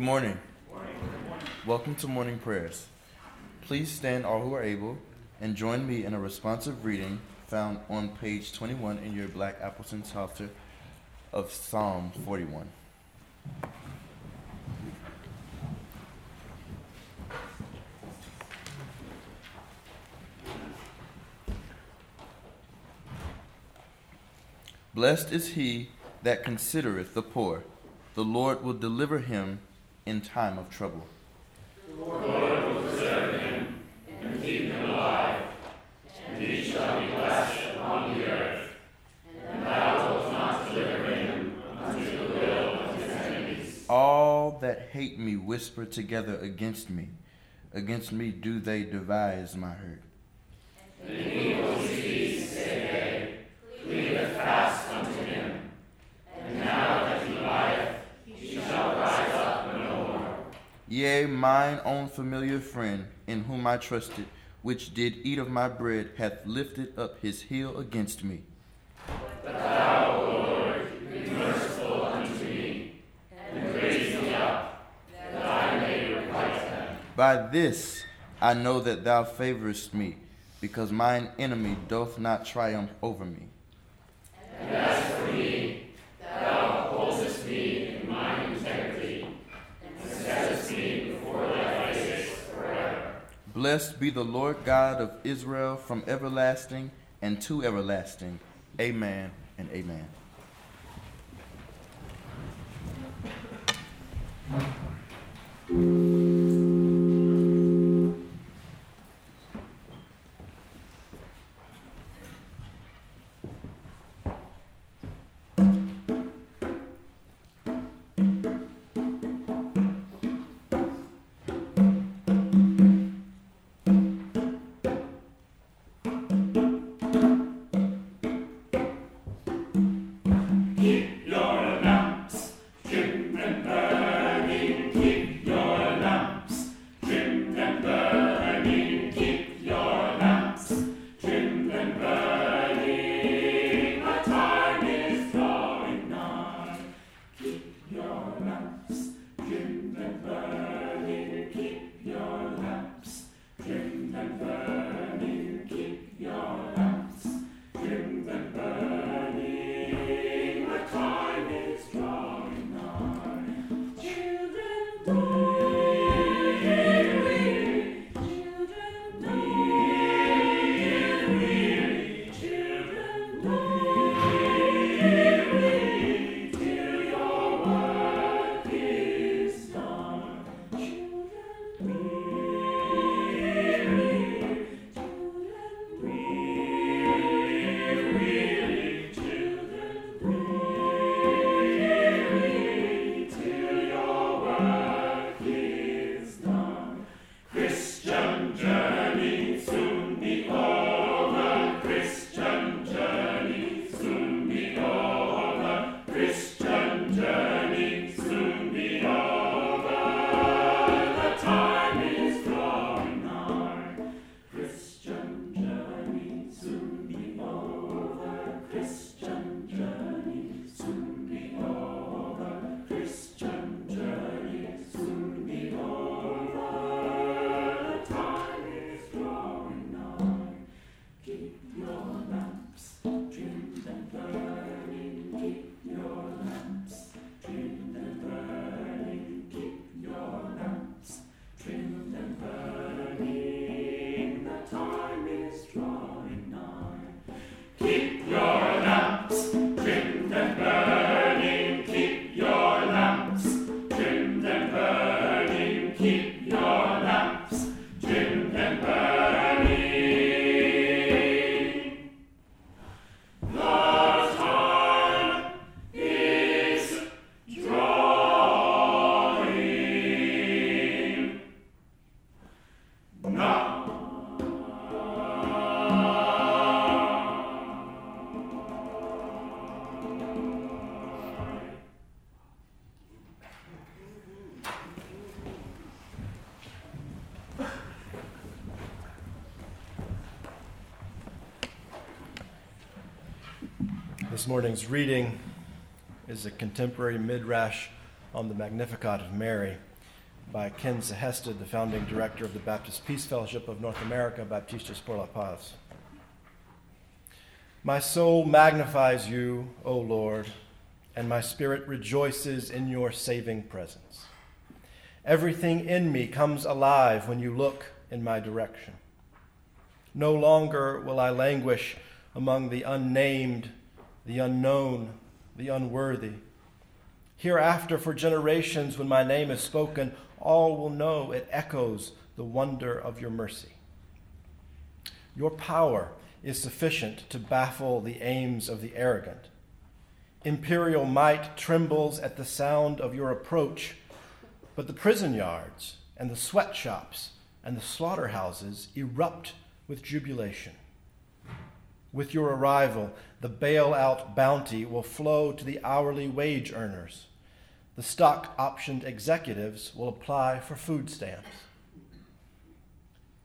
Good morning. Welcome to morning prayers. Please stand all who are able and join me in a responsive reading found on page 21 in your Black Appleton Psalter of Psalm 41. Blessed is he that considereth the poor. The Lord will deliver him in time of trouble. The Lord will preserve him and keep him alive, and he shall be blessed upon the earth. And thou wilt not deliver him unto the will of his enemies. All that hate me whisper together against me. Against me do they devise my hurt. And evil seed say they, cleaveth fast unto him. And now that he lieth, he shall rise up no more. Yea, mine own familiar friend, in whom I trusted, which did eat of my bread, hath lifted up his heel against me. But thou, O Lord, be merciful unto me, and raise me up, that I may requite them. By this I know that thou favorest me, because mine enemy doth not triumph over me. And as for me, thou upholdest me in mine integrity, and settest me before thy face forever. Blessed be the Lord God of Israel from everlasting and to everlasting. Amen and amen. Children, weary, This morning's reading is a contemporary midrash on the Magnificat of Mary. by Ken Sehested, the founding director of the Baptist Peace Fellowship of North America, Baptistas por la Paz. My soul magnifies you, O Lord, and my spirit rejoices in your saving presence. Everything in me comes alive when you look in my direction. No longer will I languish among the unnamed, the unknown, the unworthy. Hereafter, for generations, when my name is spoken, all will know it echoes the wonder of your mercy. Your power is sufficient to baffle the aims of the arrogant. Imperial might trembles at the sound of your approach, but the prison yards and the sweatshops and the slaughterhouses erupt with jubilation. With your arrival, the bailout bounty will flow to the hourly wage earners. The stock optioned executives will apply for food stamps.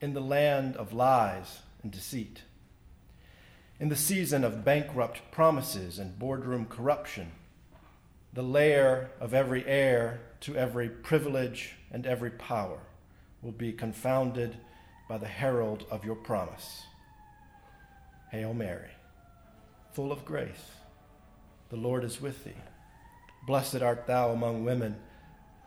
In the land of lies and deceit, in the season of bankrupt promises and boardroom corruption, the lair of every heir to every privilege and every power will be confounded by the herald of your promise. Hail Mary, full of grace, the Lord is with thee. Blessed art thou among women,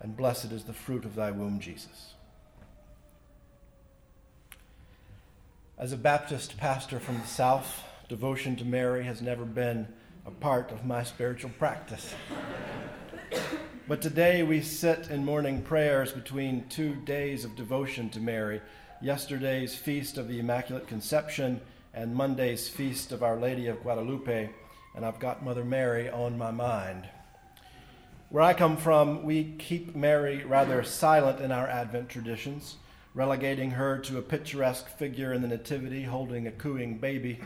and blessed is the fruit of thy womb, Jesus. As a Baptist pastor from the South, devotion to Mary has never been a part of my spiritual practice. but today we sit in morning prayers between two days of devotion to Mary yesterday's feast of the Immaculate Conception and Monday's feast of Our Lady of Guadalupe, and I've got Mother Mary on my mind. Where I come from, we keep Mary rather silent in our Advent traditions, relegating her to a picturesque figure in the Nativity holding a cooing baby.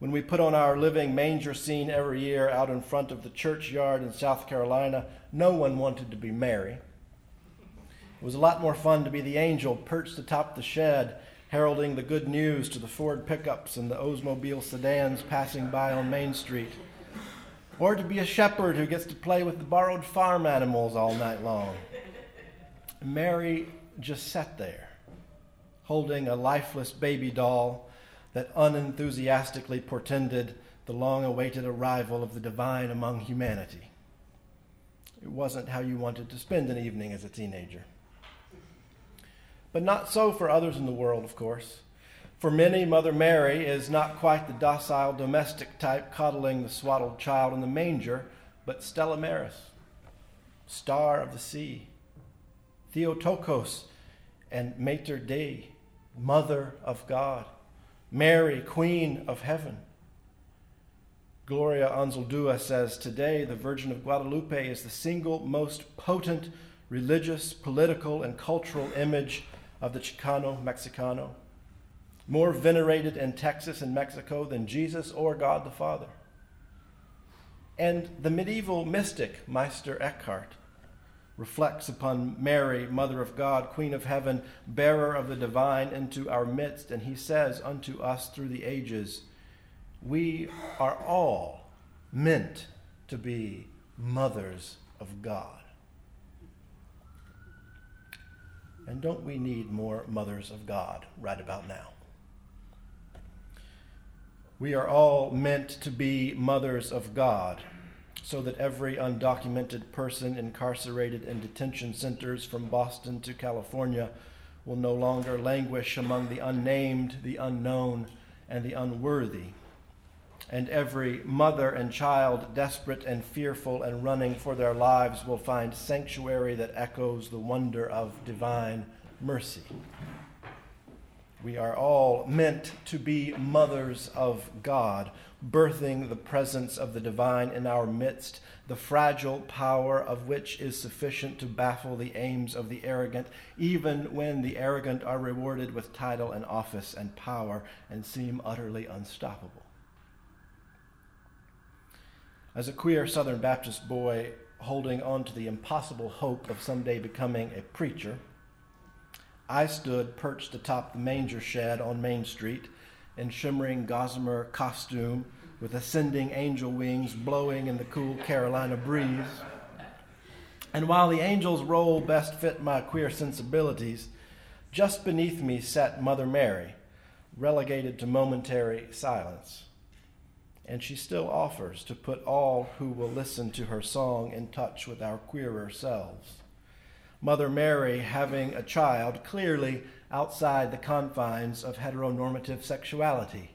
When we put on our living manger scene every year out in front of the churchyard in South Carolina, no one wanted to be Mary. It was a lot more fun to be the angel perched atop the shed, heralding the good news to the Ford pickups and the Oldsmobile sedans passing by on Main Street. Or to be a shepherd who gets to play with the borrowed farm animals all night long. Mary just sat there, holding a lifeless baby doll that unenthusiastically portended the long awaited arrival of the divine among humanity. It wasn't how you wanted to spend an evening as a teenager. But not so for others in the world, of course. For many, Mother Mary is not quite the docile domestic type coddling the swaddled child in the manger, but Stella Maris, star of the sea, Theotokos and Mater Dei, Mother of God. Mary, Queen of Heaven. Gloria Anzaldúa says today the Virgin of Guadalupe is the single most potent religious, political, and cultural image of the Chicano Mexicano, more venerated in Texas and Mexico than Jesus or God the Father. And the medieval mystic Meister Eckhart reflects upon Mary, Mother of God, Queen of Heaven, bearer of the divine into our midst, and he says unto us through the ages, We are all meant to be mothers of God. And don't we need more mothers of God right about now? We are all meant to be mothers of God so that every undocumented person incarcerated in detention centers from Boston to California will no longer languish among the unnamed, the unknown, and the unworthy. And every mother and child, desperate and fearful and running for their lives, will find sanctuary that echoes the wonder of divine mercy. We are all meant to be mothers of God, birthing the presence of the divine in our midst, the fragile power of which is sufficient to baffle the aims of the arrogant, even when the arrogant are rewarded with title and office and power and seem utterly unstoppable. As a queer Southern Baptist boy holding on to the impossible hope of someday becoming a preacher, I stood perched atop the manger shed on Main Street in shimmering gossamer costume with ascending angel wings blowing in the cool Carolina breeze. And while the angel's role best fit my queer sensibilities, just beneath me sat Mother Mary, relegated to momentary silence. And she still offers to put all who will listen to her song in touch with our queerer selves. Mother Mary having a child clearly outside the confines of heteronormative sexuality,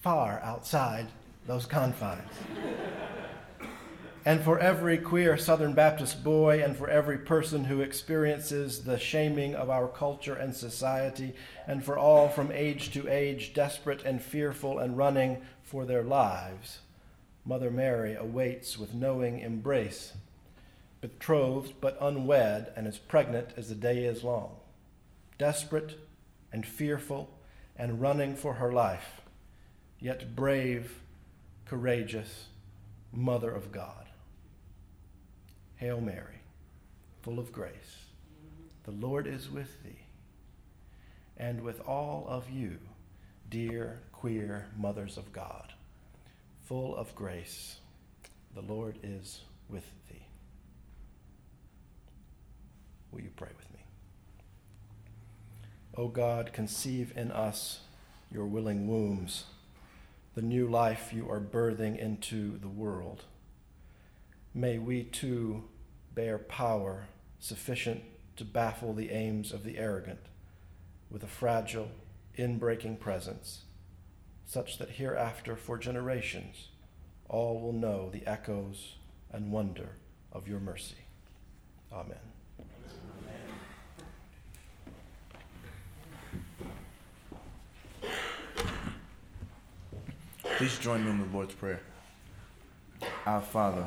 far outside those confines. And for every queer Southern Baptist boy, and for every person who experiences the shaming of our culture and society, and for all from age to age, desperate and fearful and running for their lives, Mother Mary awaits with knowing embrace betrothed but unwed, and as pregnant as the day is long, desperate and fearful and running for her life, yet brave, courageous, Mother of God. Hail Mary, full of grace, the Lord is with thee, and with all of you, dear, queer mothers of God, full of grace, the Lord is with thee. Will you pray with me? O God, conceive in us your willing wombs, the new life you are birthing into the world. May we too bear power sufficient to baffle the aims of the arrogant with a fragile, inbreaking presence, such that hereafter for generations all will know the echoes and wonder of your mercy. Amen. Please join me in the Lord's Prayer. Our Father,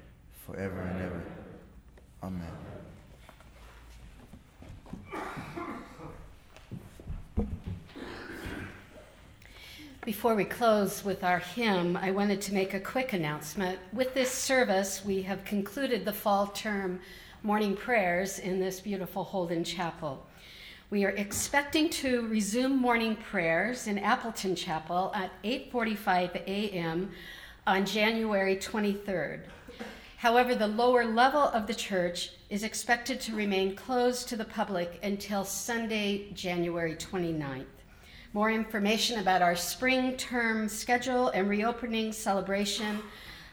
forever and ever. Amen. Before we close with our hymn, I wanted to make a quick announcement. With this service, we have concluded the fall term morning prayers in this beautiful Holden Chapel. We are expecting to resume morning prayers in Appleton Chapel at 8:45 a.m. on January 23rd. However, the lower level of the church is expected to remain closed to the public until Sunday, January 29th. More information about our spring term schedule and reopening celebration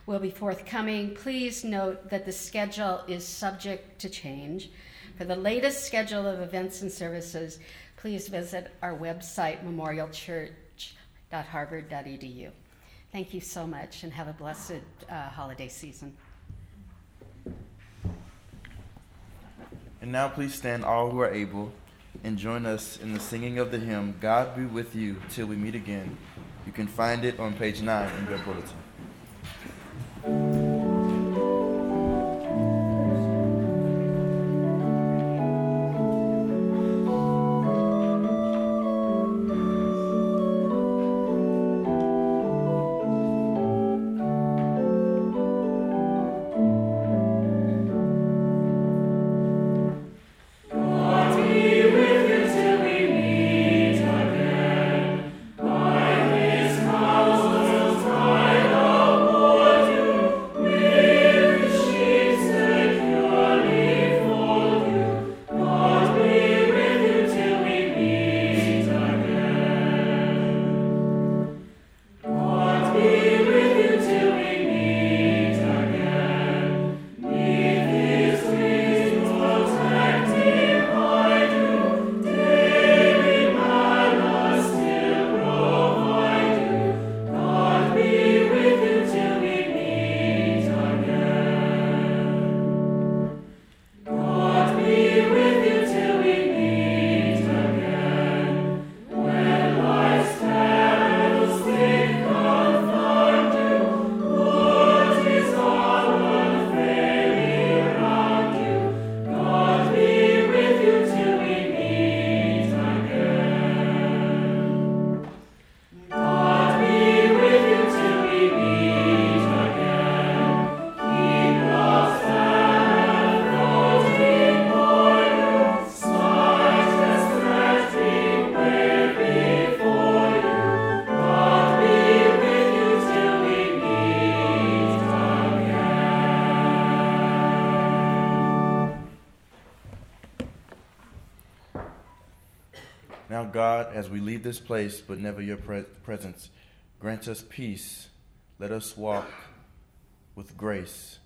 will be forthcoming. Please note that the schedule is subject to change. For the latest schedule of events and services, please visit our website, memorialchurch.harvard.edu. Thank you so much and have a blessed uh, holiday season. And now please stand all who are able and join us in the singing of the hymn, God be with you till we meet again. You can find it on page 9 in your bulletin. Now, God, as we leave this place, but never your pre- presence, grant us peace. Let us walk with grace.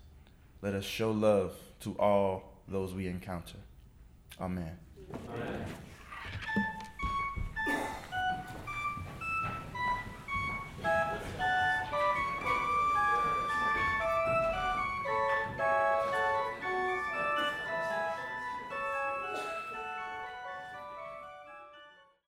Let us show love to all those we encounter. Amen. Amen.